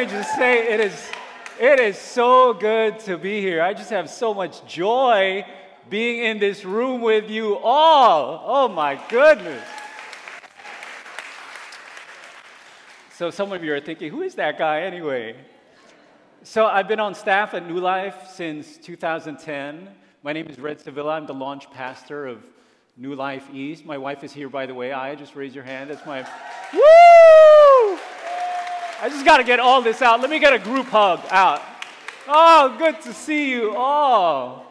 me just say it is it is so good to be here. I just have so much joy being in this room with you all. Oh my goodness. So some of you are thinking, who is that guy anyway? So I've been on staff at New Life since 2010. My name is Red Sevilla. I'm the launch pastor of New Life East. My wife is here, by the way. I just raise your hand. That's my woo! I just got to get all this out. Let me get a group hug out. Oh, good to see you all.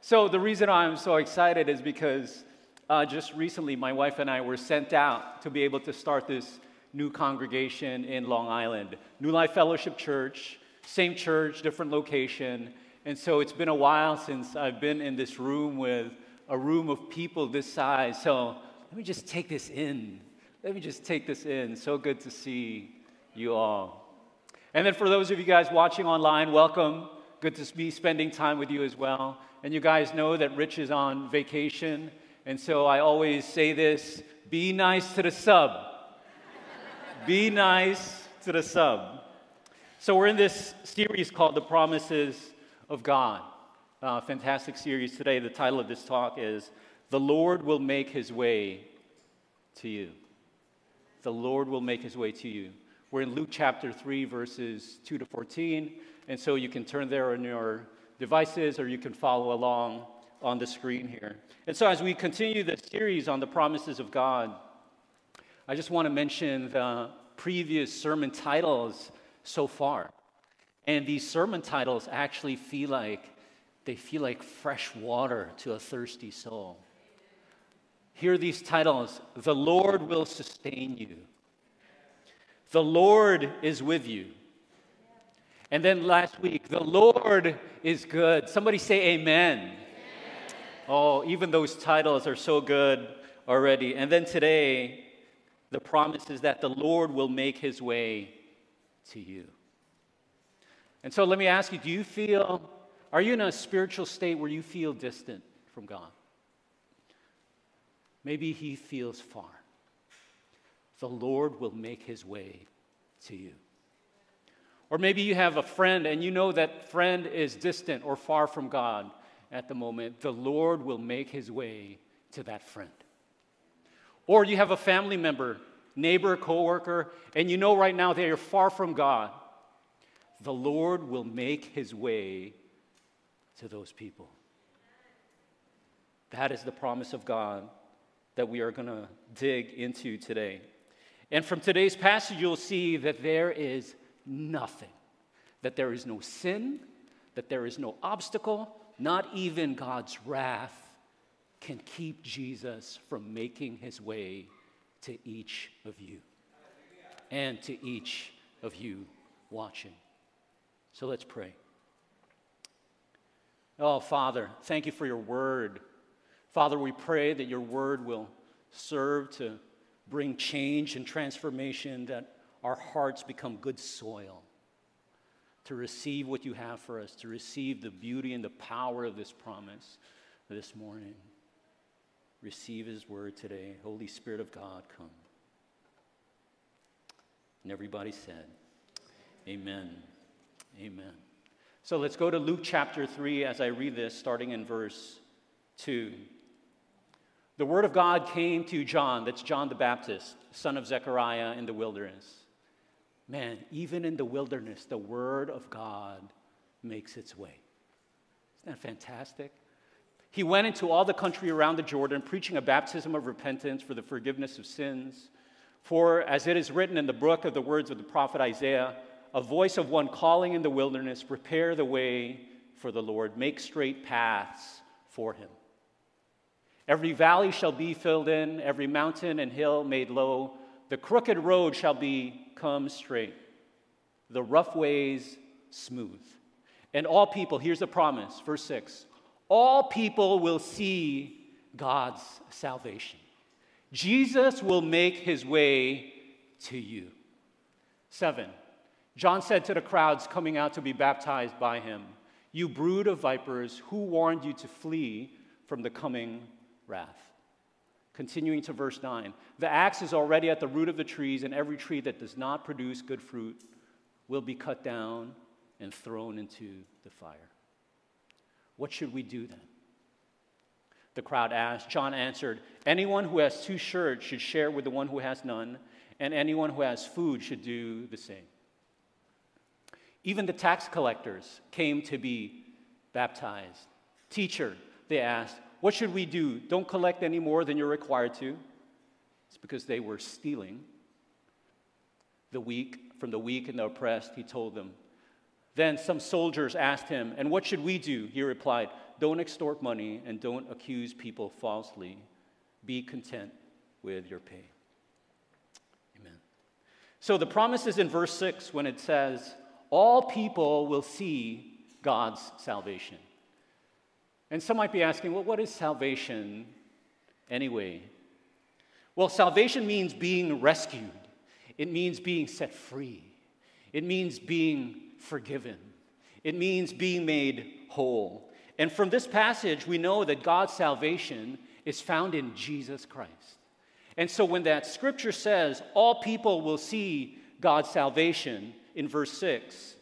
So, the reason I'm so excited is because uh, just recently my wife and I were sent out to be able to start this new congregation in Long Island. New Life Fellowship Church, same church, different location. And so, it's been a while since I've been in this room with a room of people this size. So, let me just take this in. Let me just take this in. So good to see you all. And then for those of you guys watching online, welcome. Good to be spending time with you as well. And you guys know that Rich is on vacation. And so I always say this be nice to the sub. be nice to the sub. So we're in this series called The Promises of God. Uh, fantastic series today. The title of this talk is The Lord Will Make His Way to You. The Lord will make His way to you. We're in Luke chapter 3, verses 2 to 14. And so you can turn there on your devices or you can follow along on the screen here. And so as we continue the series on the promises of God, I just want to mention the previous sermon titles so far. And these sermon titles actually feel like they feel like fresh water to a thirsty soul. Hear these titles The Lord will sustain you. The Lord is with you. And then last week, the Lord is good. Somebody say amen. amen. Oh, even those titles are so good already. And then today, the promise is that the Lord will make his way to you. And so let me ask you do you feel, are you in a spiritual state where you feel distant from God? Maybe he feels far the Lord will make his way to you. Or maybe you have a friend and you know that friend is distant or far from God at the moment. The Lord will make his way to that friend. Or you have a family member, neighbor, coworker, and you know right now they are far from God. The Lord will make his way to those people. That is the promise of God that we are going to dig into today. And from today's passage, you'll see that there is nothing, that there is no sin, that there is no obstacle, not even God's wrath can keep Jesus from making his way to each of you and to each of you watching. So let's pray. Oh, Father, thank you for your word. Father, we pray that your word will serve to bring change and transformation, that our hearts become good soil to receive what you have for us, to receive the beauty and the power of this promise this morning. Receive his word today. Holy Spirit of God, come. And everybody said, Amen. Amen. So let's go to Luke chapter 3 as I read this, starting in verse 2. The word of God came to John, that's John the Baptist, son of Zechariah, in the wilderness. Man, even in the wilderness, the word of God makes its way. Isn't that fantastic? He went into all the country around the Jordan, preaching a baptism of repentance for the forgiveness of sins. For as it is written in the book of the words of the prophet Isaiah, a voice of one calling in the wilderness, prepare the way for the Lord, make straight paths for him. Every valley shall be filled in, every mountain and hill made low. The crooked road shall become straight, the rough ways smooth. And all people, here's the promise, verse 6 all people will see God's salvation. Jesus will make his way to you. Seven, John said to the crowds coming out to be baptized by him, You brood of vipers, who warned you to flee from the coming wrath. Continuing to verse 9 The axe is already at the root of the trees, and every tree that does not produce good fruit will be cut down and thrown into the fire. What should we do then? The crowd asked. John answered, Anyone who has two shirts should share with the one who has none, and anyone who has food should do the same. Even the tax collectors came to be baptized. Teacher, they asked, What should we do? Don't collect any more than you're required to. It's because they were stealing the weak from the weak and the oppressed, he told them. Then some soldiers asked him, And what should we do? He replied, Don't extort money and don't accuse people falsely. Be content with your pay. Amen. So the promise is in verse 6 when it says, All people will see God's salvation. And some might be asking, Well, what is salvation anyway? Well, salvation means being rescued. It means being set free. It means being forgiven. It means being made whole. And from this passage, we know that God's salvation is found in Jesus Christ. And so when that scripture says all people will see God's salvation in verse 6,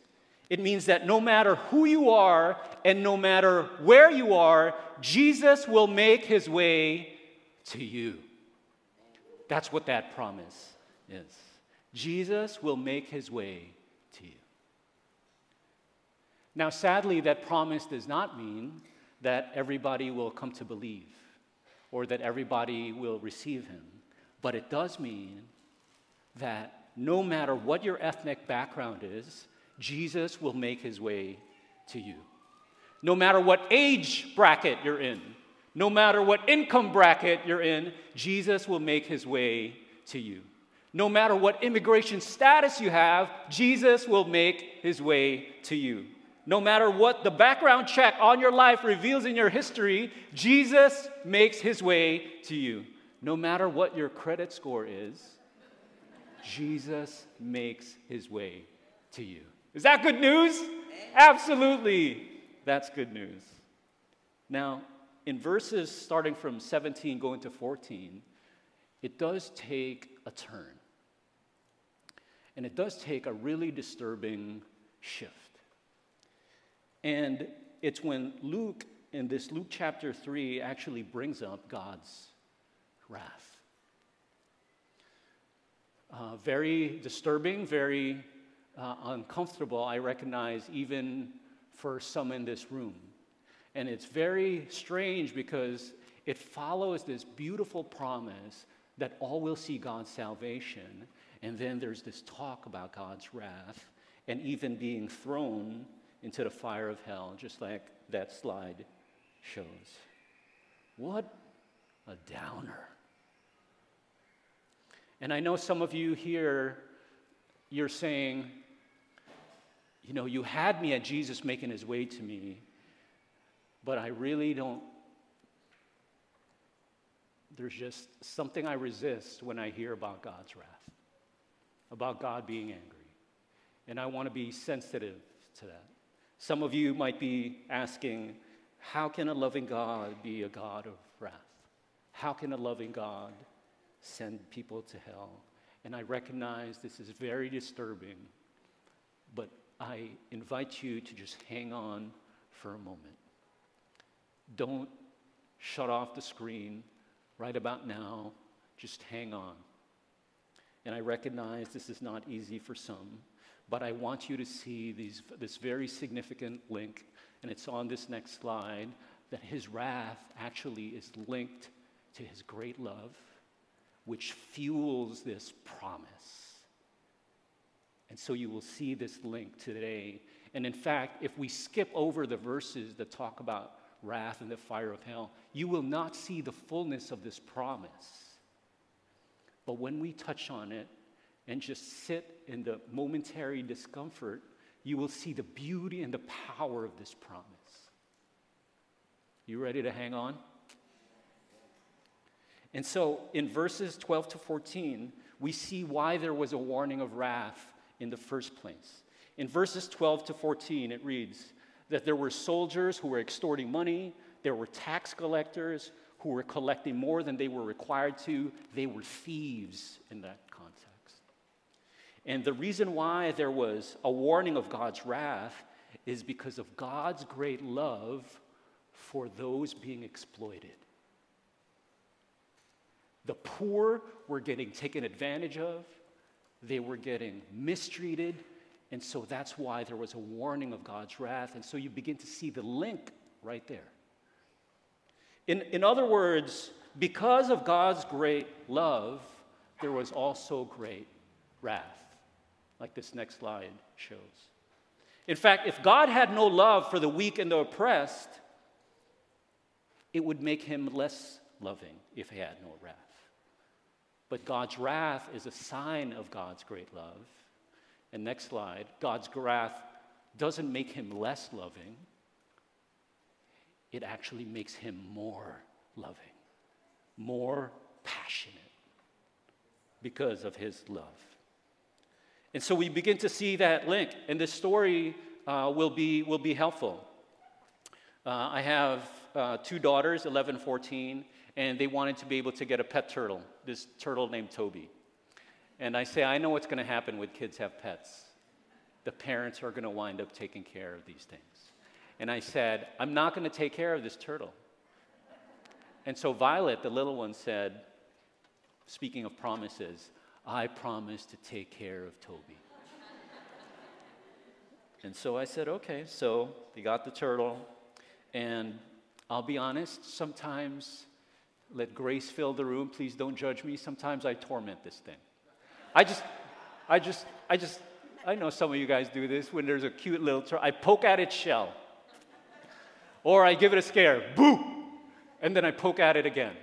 it means that no matter who you are and no matter where you are, Jesus will make his way to you. That's what that promise is. Jesus will make his way to you. Now, sadly, that promise does not mean that everybody will come to believe or that everybody will receive him, but it does mean that no matter what your ethnic background is, Jesus will make his way to you. No matter what age bracket you're in, no matter what income bracket you're in, Jesus will make his way to you. No matter what immigration status you have, Jesus will make his way to you. No matter what the background check on your life reveals in your history, Jesus makes his way to you. No matter what your credit score is, Jesus makes his way to you. Is that good news? Absolutely. That's good news. Now, in verses starting from 17 going to 14, it does take a turn. And it does take a really disturbing shift. And it's when Luke, in this Luke chapter 3, actually brings up God's wrath. Uh, very disturbing, very uh, uncomfortable, I recognize, even for some in this room. And it's very strange because it follows this beautiful promise that all will see God's salvation. And then there's this talk about God's wrath and even being thrown into the fire of hell, just like that slide shows. What a downer. And I know some of you here, you're saying, you know, you had me at Jesus making his way to me, but I really don't. There's just something I resist when I hear about God's wrath about God being angry. And I want to be sensitive to that. Some of you might be asking, how can a loving God be a God of wrath? How can a loving God send people to hell? And I recognize this is very disturbing, but I invite you to just hang on for a moment. Don't shut off the screen right about now. Just hang on. And I recognize this is not easy for some, but I want you to see these, this very significant link, and it's on this next slide, that his wrath actually is linked to his great love, which fuels this promise. And so you will see this link today. And in fact, if we skip over the verses that talk about wrath and the fire of hell, you will not see the fullness of this promise but when we touch on it and just sit in the momentary discomfort, you will see the beauty and the power of this promise. You ready to hang on? And so in verses 12 to 14, we see why there was a warning of wrath in the first place. In verses 12 to 14, it reads that there were soldiers who were extorting money, there were tax collectors who were collecting more than they were required to. They were thieves in that context. And the reason why there was a warning of God's wrath is because of God's great love for those being exploited. The poor were getting taken advantage of, they were getting mistreated, and so that's why there was a warning of God's wrath. And so you begin to see the link right there. In, in other words, because of God's great love, there was also great wrath, like this next slide shows. In fact, if God had no love for the weak and the oppressed, it would make him less loving if he had no wrath. But God's wrath is a sign of God's great love. And next slide God's wrath doesn't make him less loving, it actually makes him more loving, more passionate because of his love. And so we begin to see that link, and this story uh, will, be, will be helpful. Uh, I have uh, two daughters, 11, 14, and they wanted to be able to get a pet turtle, this turtle named Toby. And I say, I know what's going to happen when kids have pets. The parents are going to wind up taking care of these things. And I said, I'm not going to take care of this turtle. And so Violet, the little one, said, speaking of promises, I promise to take care of Toby. and so I said, okay. So they got the turtle. And I'll be honest, sometimes let grace fill the room. Please don't judge me. Sometimes I torment this thing. I just, I just, I just, I know some of you guys do this when there's a cute little. I poke at its shell. Or I give it a scare, boo, and then I poke at it again.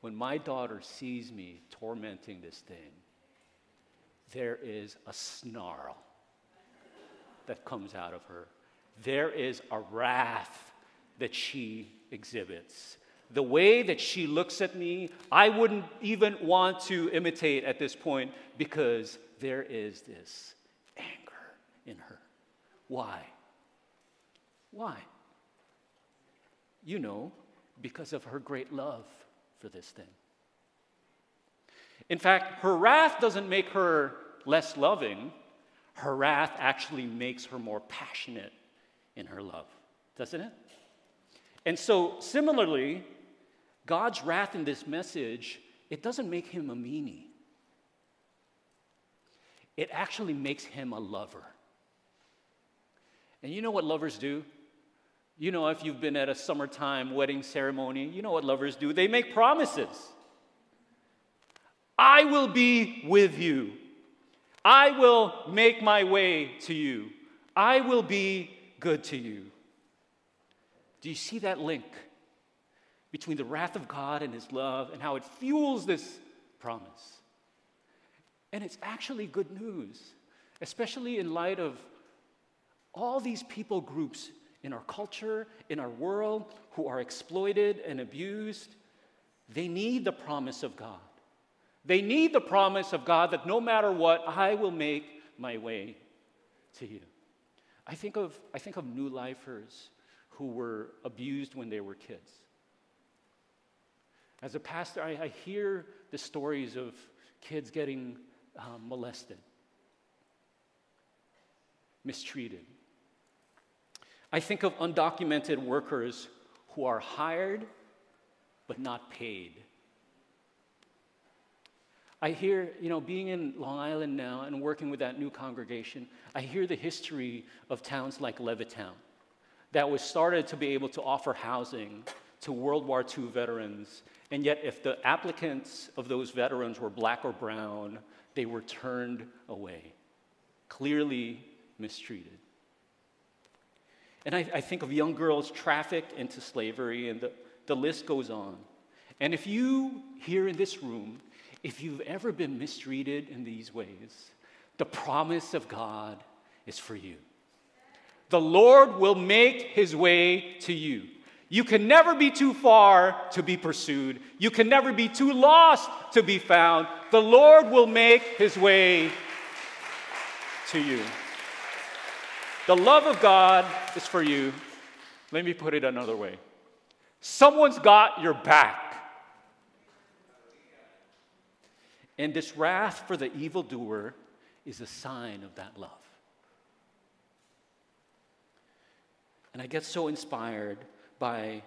When my daughter sees me tormenting this thing, there is a snarl that comes out of her. There is a wrath that she exhibits. The way that she looks at me, I wouldn't even want to imitate at this point because there is this anger in her. Why? Why? You know, because of her great love for this thing. In fact, her wrath doesn't make her less loving, her wrath actually makes her more passionate in her love, doesn't it? And so, similarly, God's wrath in this message, it doesn't make him a meanie. It actually makes him a lover. And you know what lovers do? You know, if you've been at a summertime wedding ceremony, you know what lovers do? They make promises. I will be with you. I will make my way to you. I will be good to you. Do you see that link between the wrath of God and his love and how it fuels this promise? And it's actually good news, especially in light of all these people groups in our culture, in our world, who are exploited and abused, they need the promise of God. They need the promise of God that no matter what, I will make my way to you. I think of, I think of new lifers who were abused when they were kids. As a pastor, I, I hear the stories of kids getting um, molested, mistreated, I think of undocumented workers who are hired but not paid. I hear, you know, being in Long Island now and working with that new congregation, I hear the history of towns like Levittown that was started to be able to offer housing to World War II veterans. And yet, if the applicants of those veterans were black or brown, they were turned away, clearly mistreated. And I, I think of young girls trafficked into slavery, and the, the list goes on. And if you here in this room, if you've ever been mistreated in these ways, the promise of God is for you. The Lord will make his way to you. You can never be too far to be pursued. You can never be too lost to be found. The Lord will make his way to you. The love of God is for you. Let me put it another way someone's got your back. And this wrath for the evildoer is a sign of that love. And I get so inspired by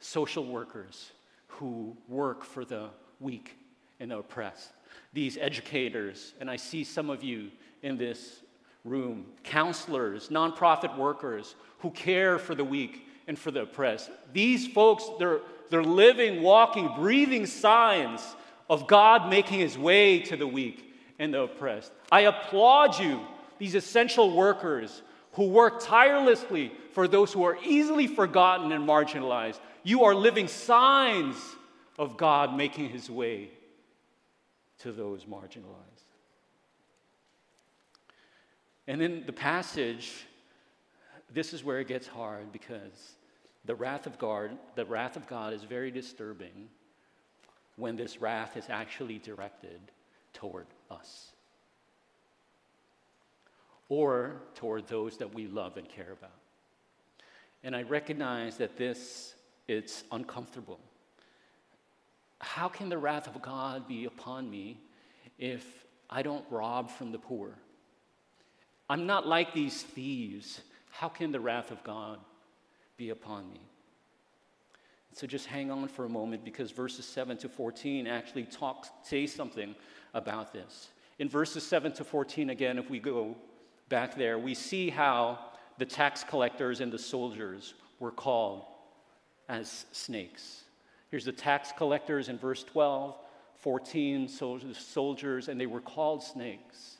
social workers who work for the weak and the oppressed, these educators, and I see some of you in this room, counselors, nonprofit workers who care for the weak and for the oppressed. These folks, they're, they're living, walking, breathing signs of God making his way to the weak and the oppressed. I applaud you, these essential workers who work tirelessly for those who are easily forgotten and marginalized. You are living signs of God making his way to those marginalized. And in the passage, this is where it gets hard because the wrath of God, the wrath of God is very disturbing when this wrath is actually directed toward us or toward those that we love and care about. And I recognize that this it's uncomfortable. How can the wrath of God be upon me if I don't rob from the poor? I'm not like these thieves. How can the wrath of God be upon me? So just hang on for a moment because verses 7 to 14 actually talk, say something about this. In verses 7 to 14, again, if we go back there, we see how the tax collectors and the soldiers were called as snakes. Here's the tax collectors in verse 12, 14 soldiers, and they were called snakes.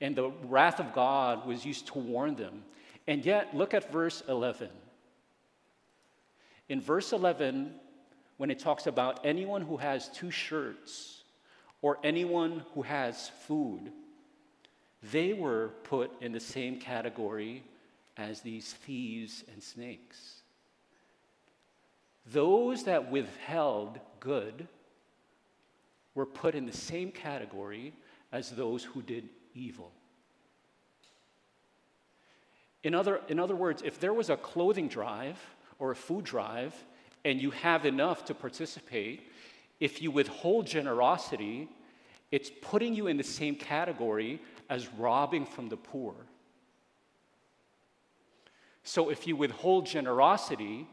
And the wrath of God was used to warn them. And yet, look at verse 11. In verse 11, when it talks about anyone who has two shirts or anyone who has food, they were put in the same category as these thieves and snakes. Those that withheld good were put in the same category as those who did evil. In other, in other words, if there was a clothing drive or a food drive and you have enough to participate, if you withhold generosity, it's putting you in the same category as robbing from the poor. So if you withhold generosity,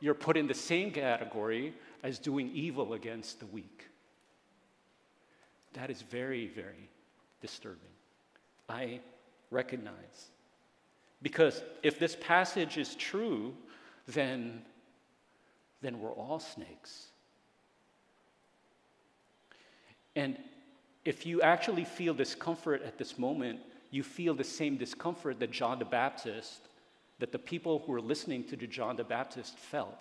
you're put in the same category as doing evil against the weak. That is very, very disturbing. I recognize. Because if this passage is true, then, then we're all snakes. And if you actually feel discomfort at this moment, you feel the same discomfort that John the Baptist, that the people who were listening to John the Baptist felt.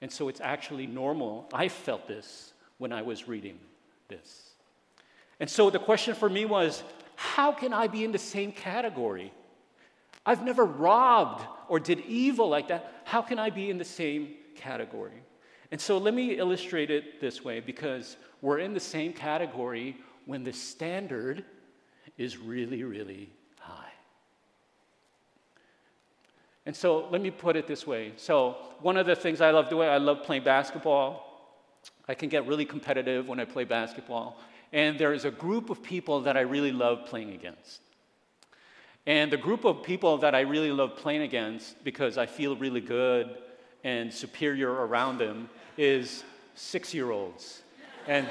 And so it's actually normal. I felt this when I was reading this. And so the question for me was how can I be in the same category? I've never robbed or did evil like that. How can I be in the same category? And so let me illustrate it this way because we're in the same category when the standard is really, really high. And so let me put it this way. So, one of the things I love doing, I love playing basketball. I can get really competitive when I play basketball. And there is a group of people that I really love playing against. And the group of people that I really love playing against because I feel really good and superior around them is six year olds and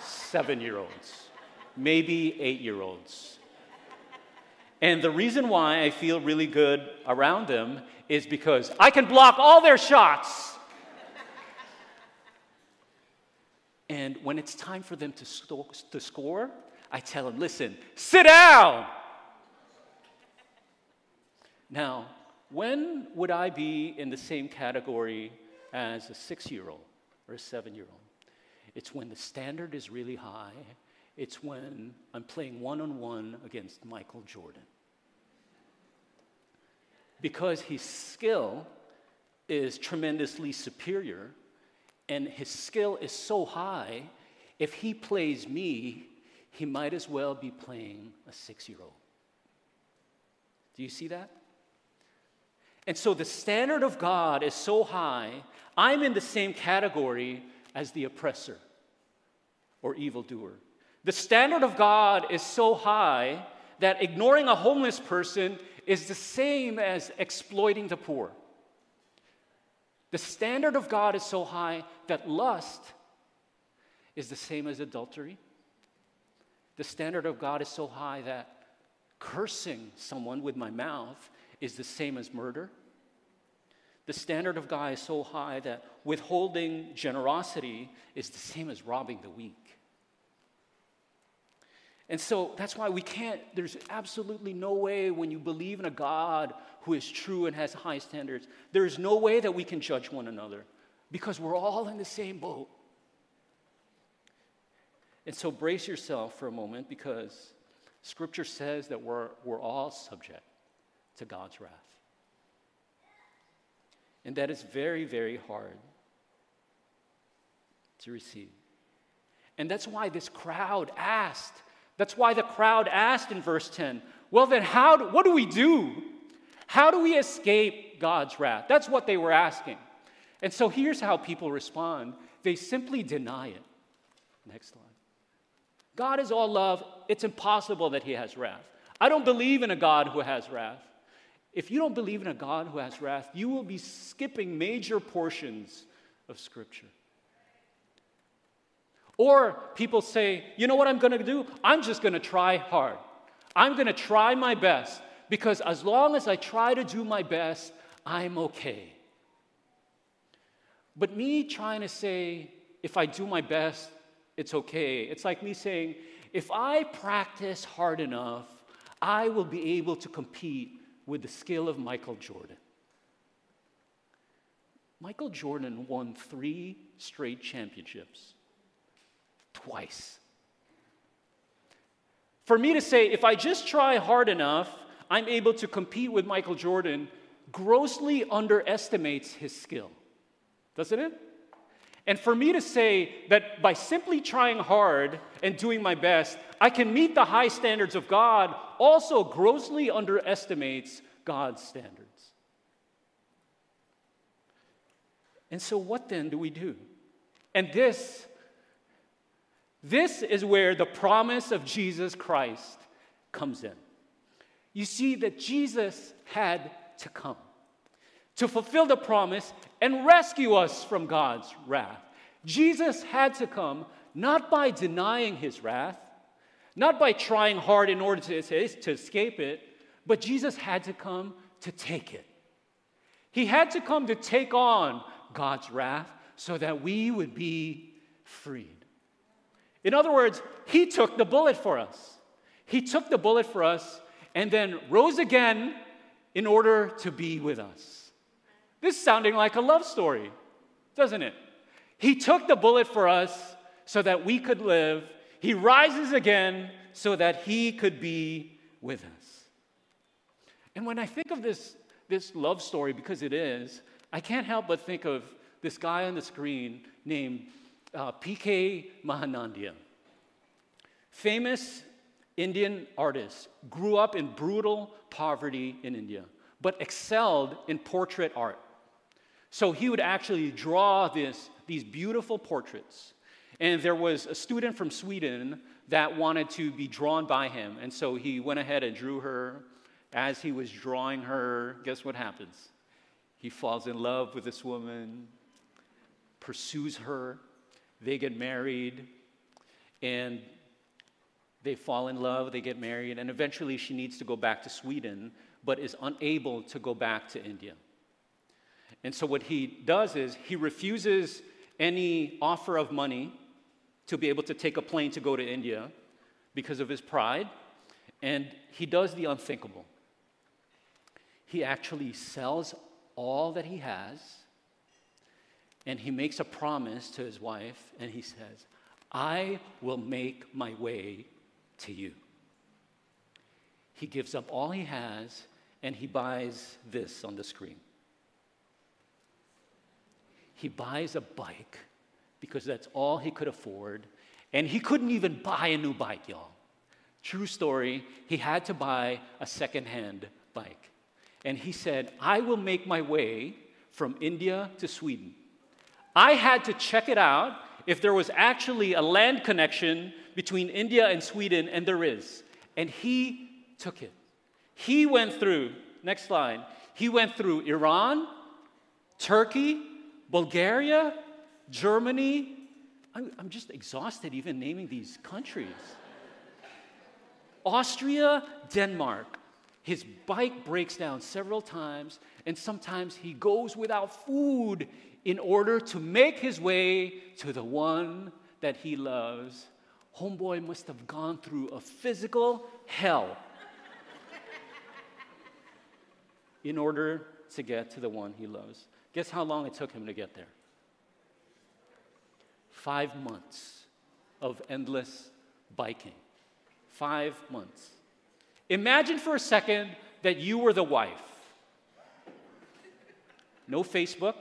seven year olds, maybe eight year olds. And the reason why I feel really good around them is because I can block all their shots. and when it's time for them to, to score, I tell them, listen, sit down. Now, when would I be in the same category as a six year old or a seven year old? It's when the standard is really high. It's when I'm playing one on one against Michael Jordan. Because his skill is tremendously superior, and his skill is so high, if he plays me, he might as well be playing a six year old. Do you see that? And so the standard of God is so high, I'm in the same category as the oppressor. or evildoer. The standard of God is so high that ignoring a homeless person is the same as exploiting the poor. The standard of God is so high that lust is the same as adultery. The standard of God is so high that cursing someone with my mouth is the same as murder. The standard of God is so high that withholding generosity is the same as robbing the weak. And so that's why we can't, there's absolutely no way when you believe in a God who is true and has high standards, there is no way that we can judge one another because we're all in the same boat. And so brace yourself for a moment because scripture says that we're, we're all subject to God's wrath. And that is very, very hard to receive. And that's why this crowd asked. That's why the crowd asked in verse 10 well, then, how do, what do we do? How do we escape God's wrath? That's what they were asking. And so here's how people respond they simply deny it. Next slide. God is all love. It's impossible that he has wrath. I don't believe in a God who has wrath. If you don't believe in a God who has wrath, you will be skipping major portions of Scripture. Or people say, you know what I'm going to do? I'm just going to try hard. I'm going to try my best because as long as I try to do my best, I'm okay. But me trying to say, if I do my best, it's okay. It's like me saying, if I practice hard enough, I will be able to compete with the skill of Michael Jordan. Michael Jordan won three straight championships, twice. For me to say, if I just try hard enough, I'm able to compete with Michael Jordan, grossly underestimates his skill, doesn't it? And for me to say that by simply trying hard and doing my best, I can meet the high standards of God also grossly underestimates God's standards. And so, what then do we do? And this, this is where the promise of Jesus Christ comes in. You see that Jesus had to come to fulfill the promise and rescue us from God's wrath. Jesus had to come not by denying his wrath, not by trying hard in order to, to escape it, but Jesus had to come to take it. He had to come to take on God's wrath so that we would be freed. In other words, he took the bullet for us. He took the bullet for us and then rose again in order to be with us. This is sounding like a love story, doesn't it? He took the bullet for us so that we could live. He rises again so that he could be with us. And when I think of this, this love story, because it is, I can't help but think of this guy on the screen named uh, P.K. Mahanandia. Famous Indian artist, grew up in brutal poverty in India, but excelled in portrait art. So he would actually draw this, these beautiful portraits. And there was a student from Sweden that wanted to be drawn by him. And so he went ahead and drew her. As he was drawing her, guess what happens? He falls in love with this woman, pursues her, they get married, and they fall in love, they get married, and eventually she needs to go back to Sweden, but is unable to go back to India. And so what he does is he refuses any offer of money to be able to take a plane to go to India because of his pride. And he does the unthinkable. He actually sells all that he has and he makes a promise to his wife and he says, I will make my way to you. He gives up all he has and he buys this on the screen he buys a bike because that's all he could afford. And he couldn't even buy a new bike, y'all. True story, he had to buy a secondhand bike. And he said, I will make my way from India to Sweden. I had to check it out. if there was actually a land connection between India and Sweden, and there is. And he took it. He went through, next slide, he went through Iran, Turkey, Bulgaria, Germany. I'm, I'm just exhausted even naming these countries. Austria, Denmark. His bike breaks down several times, and sometimes he goes without food in order to make his way to the one that he loves. Homeboy must have gone through a physical hell in order to get to the one he loves. Guess how long it took him to get there? Five months of endless biking. Five months. Imagine for a second that you were the wife. No Facebook,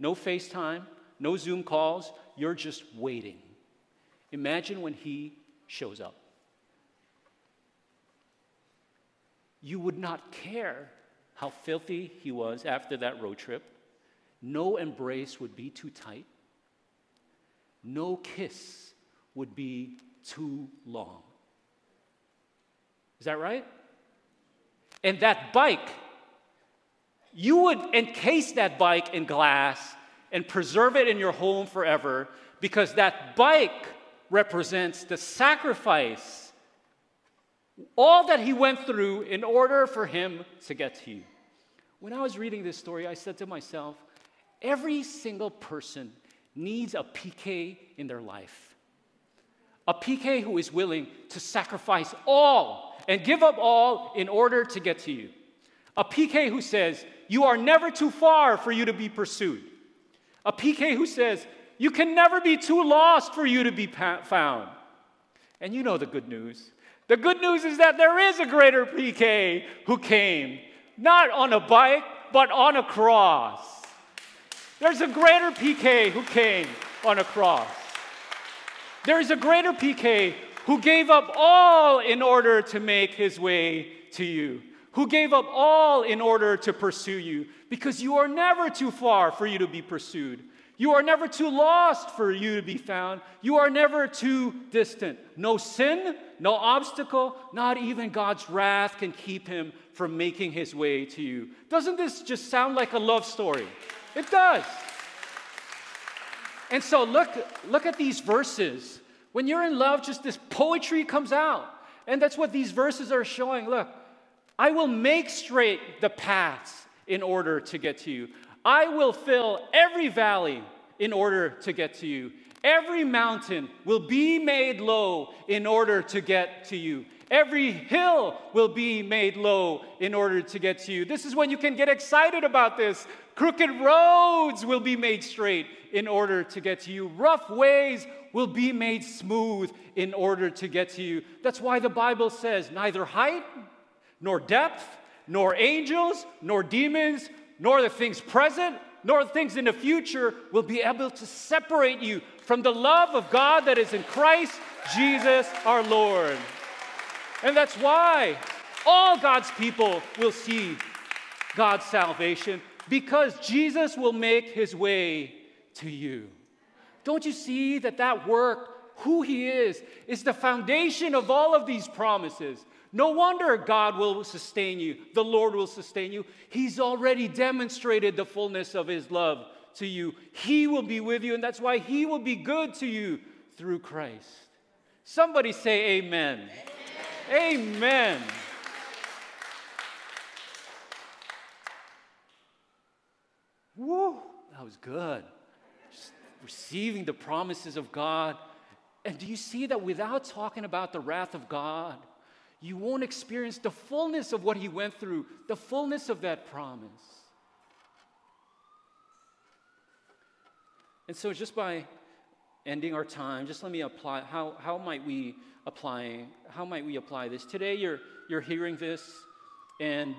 no FaceTime, no Zoom calls. You're just waiting. Imagine when he shows up. You would not care how filthy he was after that road trip. No embrace would be too tight. No kiss would be too long. Is that right? And that bike, you would encase that bike in glass and preserve it in your home forever because that bike represents the sacrifice, all that he went through in order for him to get to you. When I was reading this story, I said to myself, every single person needs a PK in their life. A PK who is willing to sacrifice all and give up all in order to get to you. A PK who says, You are never too far for you to be pursued. A PK who says, You can never be too lost for you to be found. And you know the good news. The good news is that there is a greater PK who came, not on a bike, but on a cross. There's a greater PK who came on a cross. There is a greater PK who gave up all in order to make his way to you, who gave up all in order to pursue you, because you are never too far for you to be pursued. You are never too lost for you to be found. You are never too distant. No sin, no obstacle, not even God's wrath can keep him from making his way to you. Doesn't this just sound like a love story? It does. And so look, look at these verses. When you're in love, just this poetry comes out. And that's what these verses are showing. Look, I will make straight the paths in order to get to you. I will fill every valley in order to get to you. Every mountain will be made low in order to get to you. Every hill will be made low in order to get to you. This is when you can get excited about this. Crooked roads will be made straight in order to get to you. Rough ways will be made smooth in order to get to you. That's why the Bible says neither height, nor depth, nor angels, nor demons, nor the things present, nor the things in the future will be able to separate you from the love of God that is in Christ Jesus our Lord. And that's why all God's people will see God's salvation because Jesus will make his way to you. Don't you see that that work, who he is, is the foundation of all of these promises? No wonder God will sustain you, the Lord will sustain you. He's already demonstrated the fullness of his love to you. He will be with you, and that's why he will be good to you through Christ. Somebody say, Amen. Amen. Amen. Woo, that was good. Just receiving the promises of God. And do you see that without talking about the wrath of God, you won't experience the fullness of what he went through, the fullness of that promise. And so, just by ending our time, just let me apply how, how might we apply how might we apply this? Today you're you're hearing this and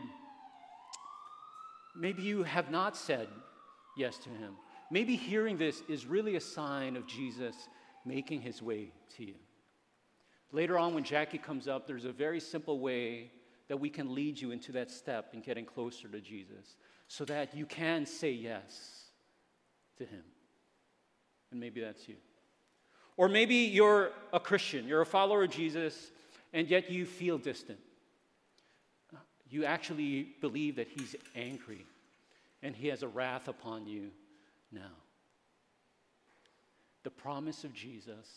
maybe you have not said yes to him. Maybe hearing this is really a sign of Jesus making his way to you. Later on, when Jackie comes up, there's a very simple way that we can lead you into that step in getting closer to Jesus so that you can say yes to him. And maybe that's you. Or maybe you're a Christian, you're a follower of Jesus, and yet you feel distant. You actually believe that He's angry and He has a wrath upon you now. The promise of Jesus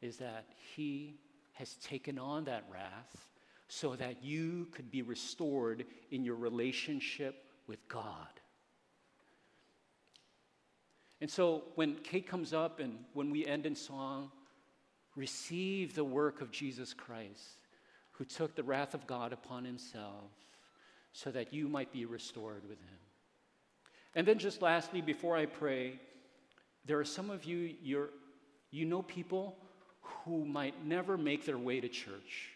is that He has taken on that wrath so that you could be restored in your relationship with God. And so when Kate comes up and when we end in song, receive the work of Jesus Christ, who took the wrath of God upon himself so that you might be restored with him. And then, just lastly, before I pray, there are some of you, you're, you know people who might never make their way to church.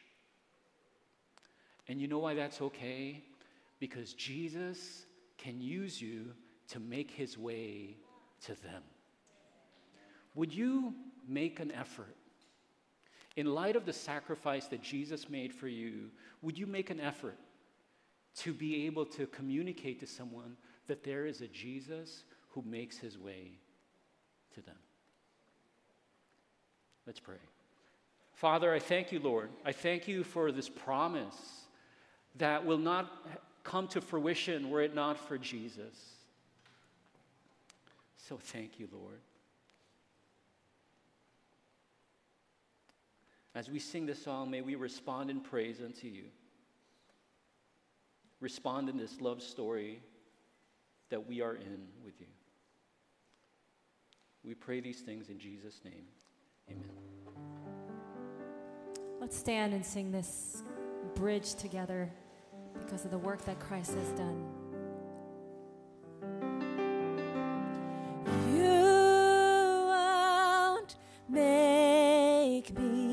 And you know why that's okay? Because Jesus can use you to make his way to them. Would you make an effort? In light of the sacrifice that Jesus made for you, would you make an effort to be able to communicate to someone that there is a Jesus who makes his way to them? Let's pray. Father, I thank you, Lord. I thank you for this promise that will not come to fruition were it not for Jesus. So thank you, Lord. As we sing this song, may we respond in praise unto you. Respond in this love story that we are in with you. We pray these things in Jesus' name. Amen. Let's stand and sing this bridge together because of the work that Christ has done. make me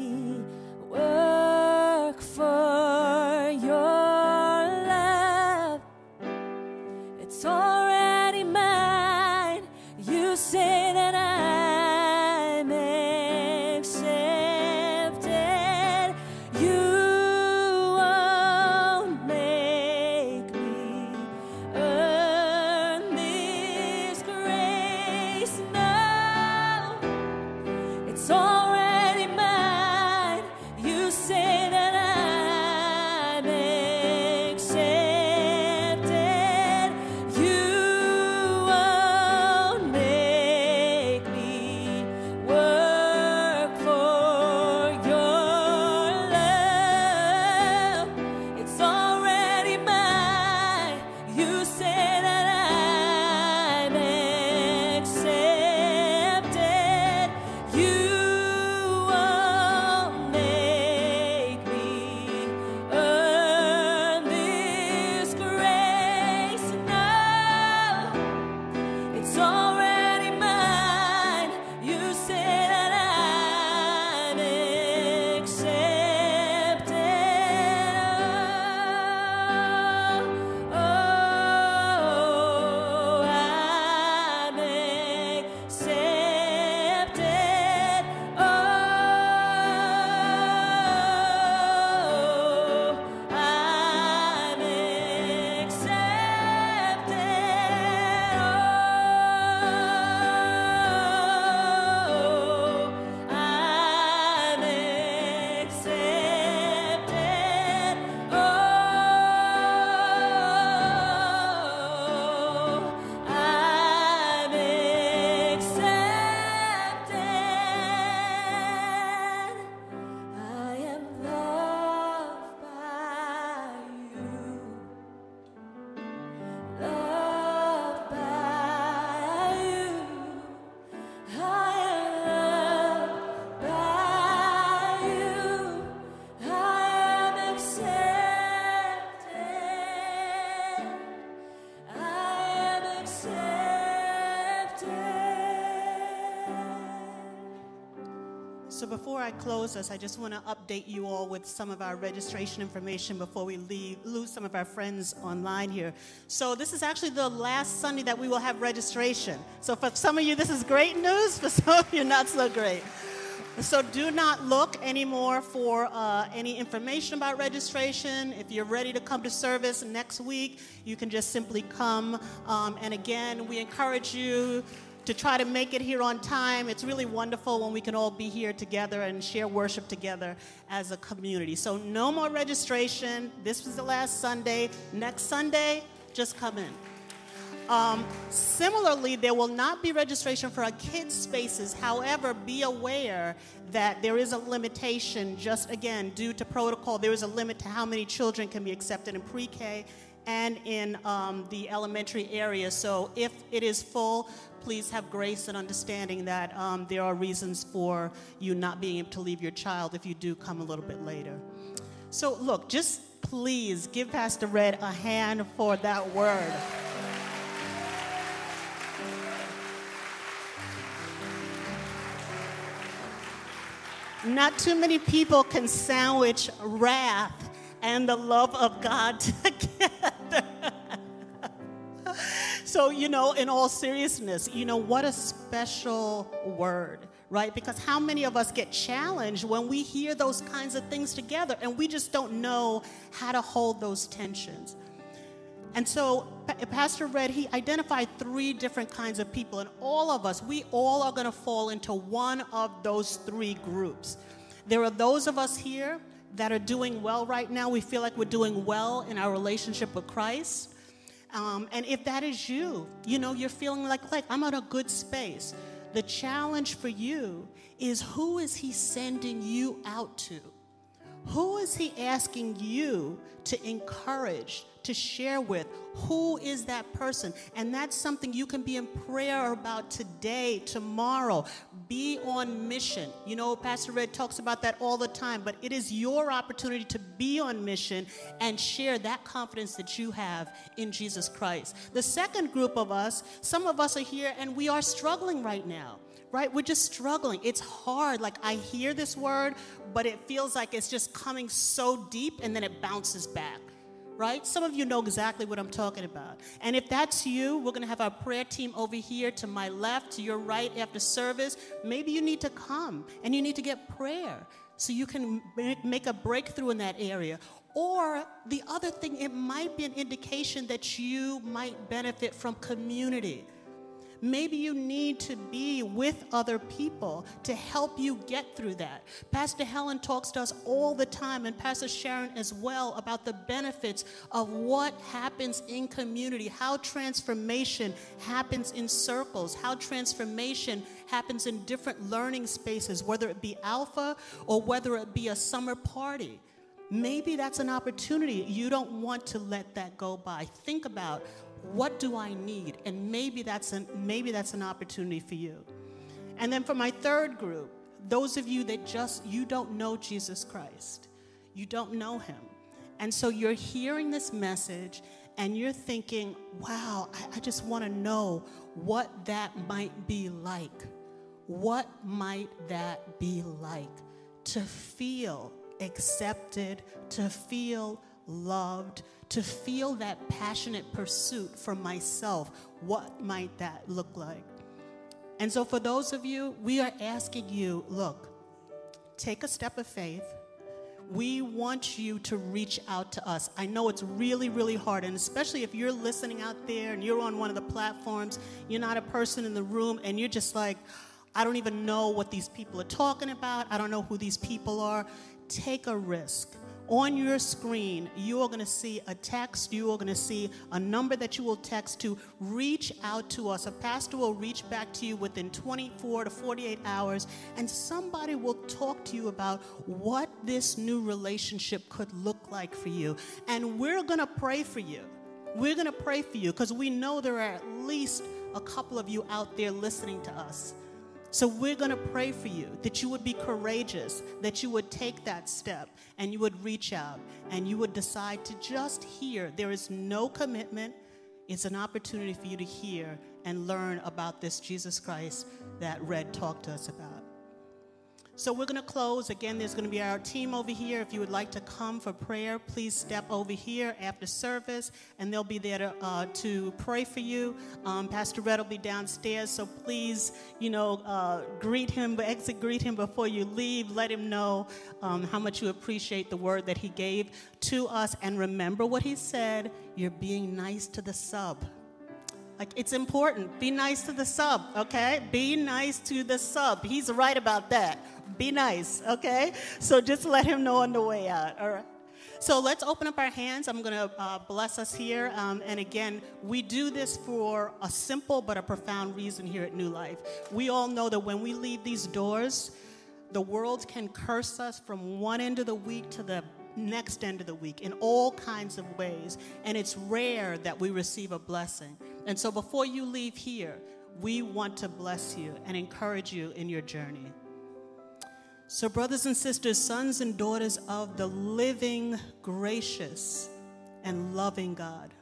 I close us, I just want to update you all with some of our registration information before we leave, lose some of our friends online here. So, this is actually the last Sunday that we will have registration. So, for some of you, this is great news. For some of you, not so great. So, do not look anymore for uh, any information about registration. If you're ready to come to service next week, you can just simply come. Um, and again, we encourage you to try to make it here on time. It's really wonderful when we can all be here together and share worship together as a community. So, no more registration. This was the last Sunday. Next Sunday, just come in. Um, similarly, there will not be registration for our kids' spaces. However, be aware that there is a limitation, just again, due to protocol, there is a limit to how many children can be accepted in pre K and in um, the elementary area. So if it is full, please have grace and understanding that um, there are reasons for you not being able to leave your child if you do come a little bit later. So, look, just please give Pastor Red a hand for that word. Not too many people can sandwich wrath and the love of God together. So, you know, in all seriousness, you know, what a special word, right? Because how many of us get challenged when we hear those kinds of things together and we just don't know how to hold those tensions? And so, Pastor Red, he identified three different kinds of people, and all of us, we all are going to fall into one of those three groups. There are those of us here that are doing well right now. We feel like we're doing well in our relationship with Christ. Um, and if that is you, you know, you're feeling like, like, I'm at a good space. The challenge for you is who is he sending you out to? Who is he asking you to encourage, to share with? Who is that person? And that's something you can be in prayer about today, tomorrow. Be on mission. You know, Pastor Red talks about that all the time, but it is your opportunity to be on mission and share that confidence that you have in Jesus Christ. The second group of us, some of us are here and we are struggling right now right? We're just struggling. It's hard. Like, I hear this word, but it feels like it's just coming so deep and then it bounces back, right? Some of you know exactly what I'm talking about. And if that's you, we're going to have our prayer team over here to my left, to your right after service. Maybe you need to come and you need to get prayer so you can make a breakthrough in that area. Or the other thing, it might be an indication that you might benefit from community Maybe you need to be with other people to help you get through that. Pastor Helen talks to us all the time, and Pastor Sharon as well, about the benefits of what happens in community, how transformation happens in circles, how transformation happens in different learning spaces, whether it be Alpha or whether it be a summer party. Maybe that's an opportunity. You don't want to let that go by. Think about what do I need? And maybe that's an, maybe that's an opportunity for you. And then for my third group, those of you that just you don't know Jesus Christ. You don't know him. And so you're hearing this message and you're thinking, wow, I, I just want to know what that might be like. What might that be like? To feel accepted, to feel loved, to feel that passionate pursuit for myself, what might that look like? And so, for those of you, we are asking you look, take a step of faith. We want you to reach out to us. I know it's really, really hard, and especially if you're listening out there and you're on one of the platforms, you're not a person in the room, and you're just like, I don't even know what these people are talking about. I don't know who these people are. Take a risk on your screen, you are going to see a text, you are going to see a number that you will text to. Reach out to us. A pastor will reach back to you within 24 to 48 hours, and somebody will talk to you about what this new relationship could look like for you. And we're going to pray for you. We're going to pray for you because we know there are at least a couple of you out there listening to us. So we're going to pray for you that you would be courageous, that you would take that step and you would reach out and you would decide to just hear. There is no commitment, it's an opportunity for you to hear and learn about this Jesus Christ that Red talked to us about. So we're going to close. Again, there's going to be our team over here. If you would like to come for prayer, please step over here after service, and they'll be there to, uh, to pray for you. Um, Pastor Red will be downstairs, so please, you know, uh, greet him, exit greet him before you leave. Let him know um, how much you appreciate the word that he gave to us, and remember what he said. You're being nice to the sub. Like, it's important. Be nice to the sub, okay? Be nice to the sub. He's right about that. Be nice, okay? So just let him know on the way out, all right? So let's open up our hands. I'm going to uh, bless us here. Um, and again, we do this for a simple but a profound reason here at New Life. We all know that when we leave these doors, the world can curse us from one end of the week to the next end of the week in all kinds of ways. And it's rare that we receive a blessing. And so before you leave here, we want to bless you and encourage you in your journey. So, brothers and sisters, sons and daughters of the living, gracious, and loving God,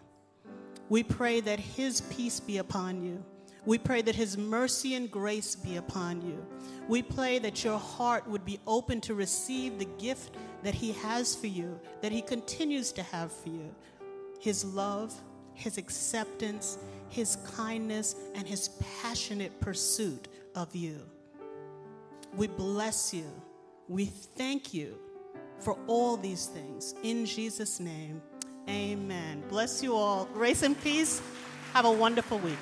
we pray that His peace be upon you. We pray that His mercy and grace be upon you. We pray that your heart would be open to receive the gift that He has for you, that He continues to have for you His love, His acceptance, His kindness, and His passionate pursuit of you. We bless you. We thank you for all these things. In Jesus' name, amen. Bless you all. Grace and peace. Have a wonderful week.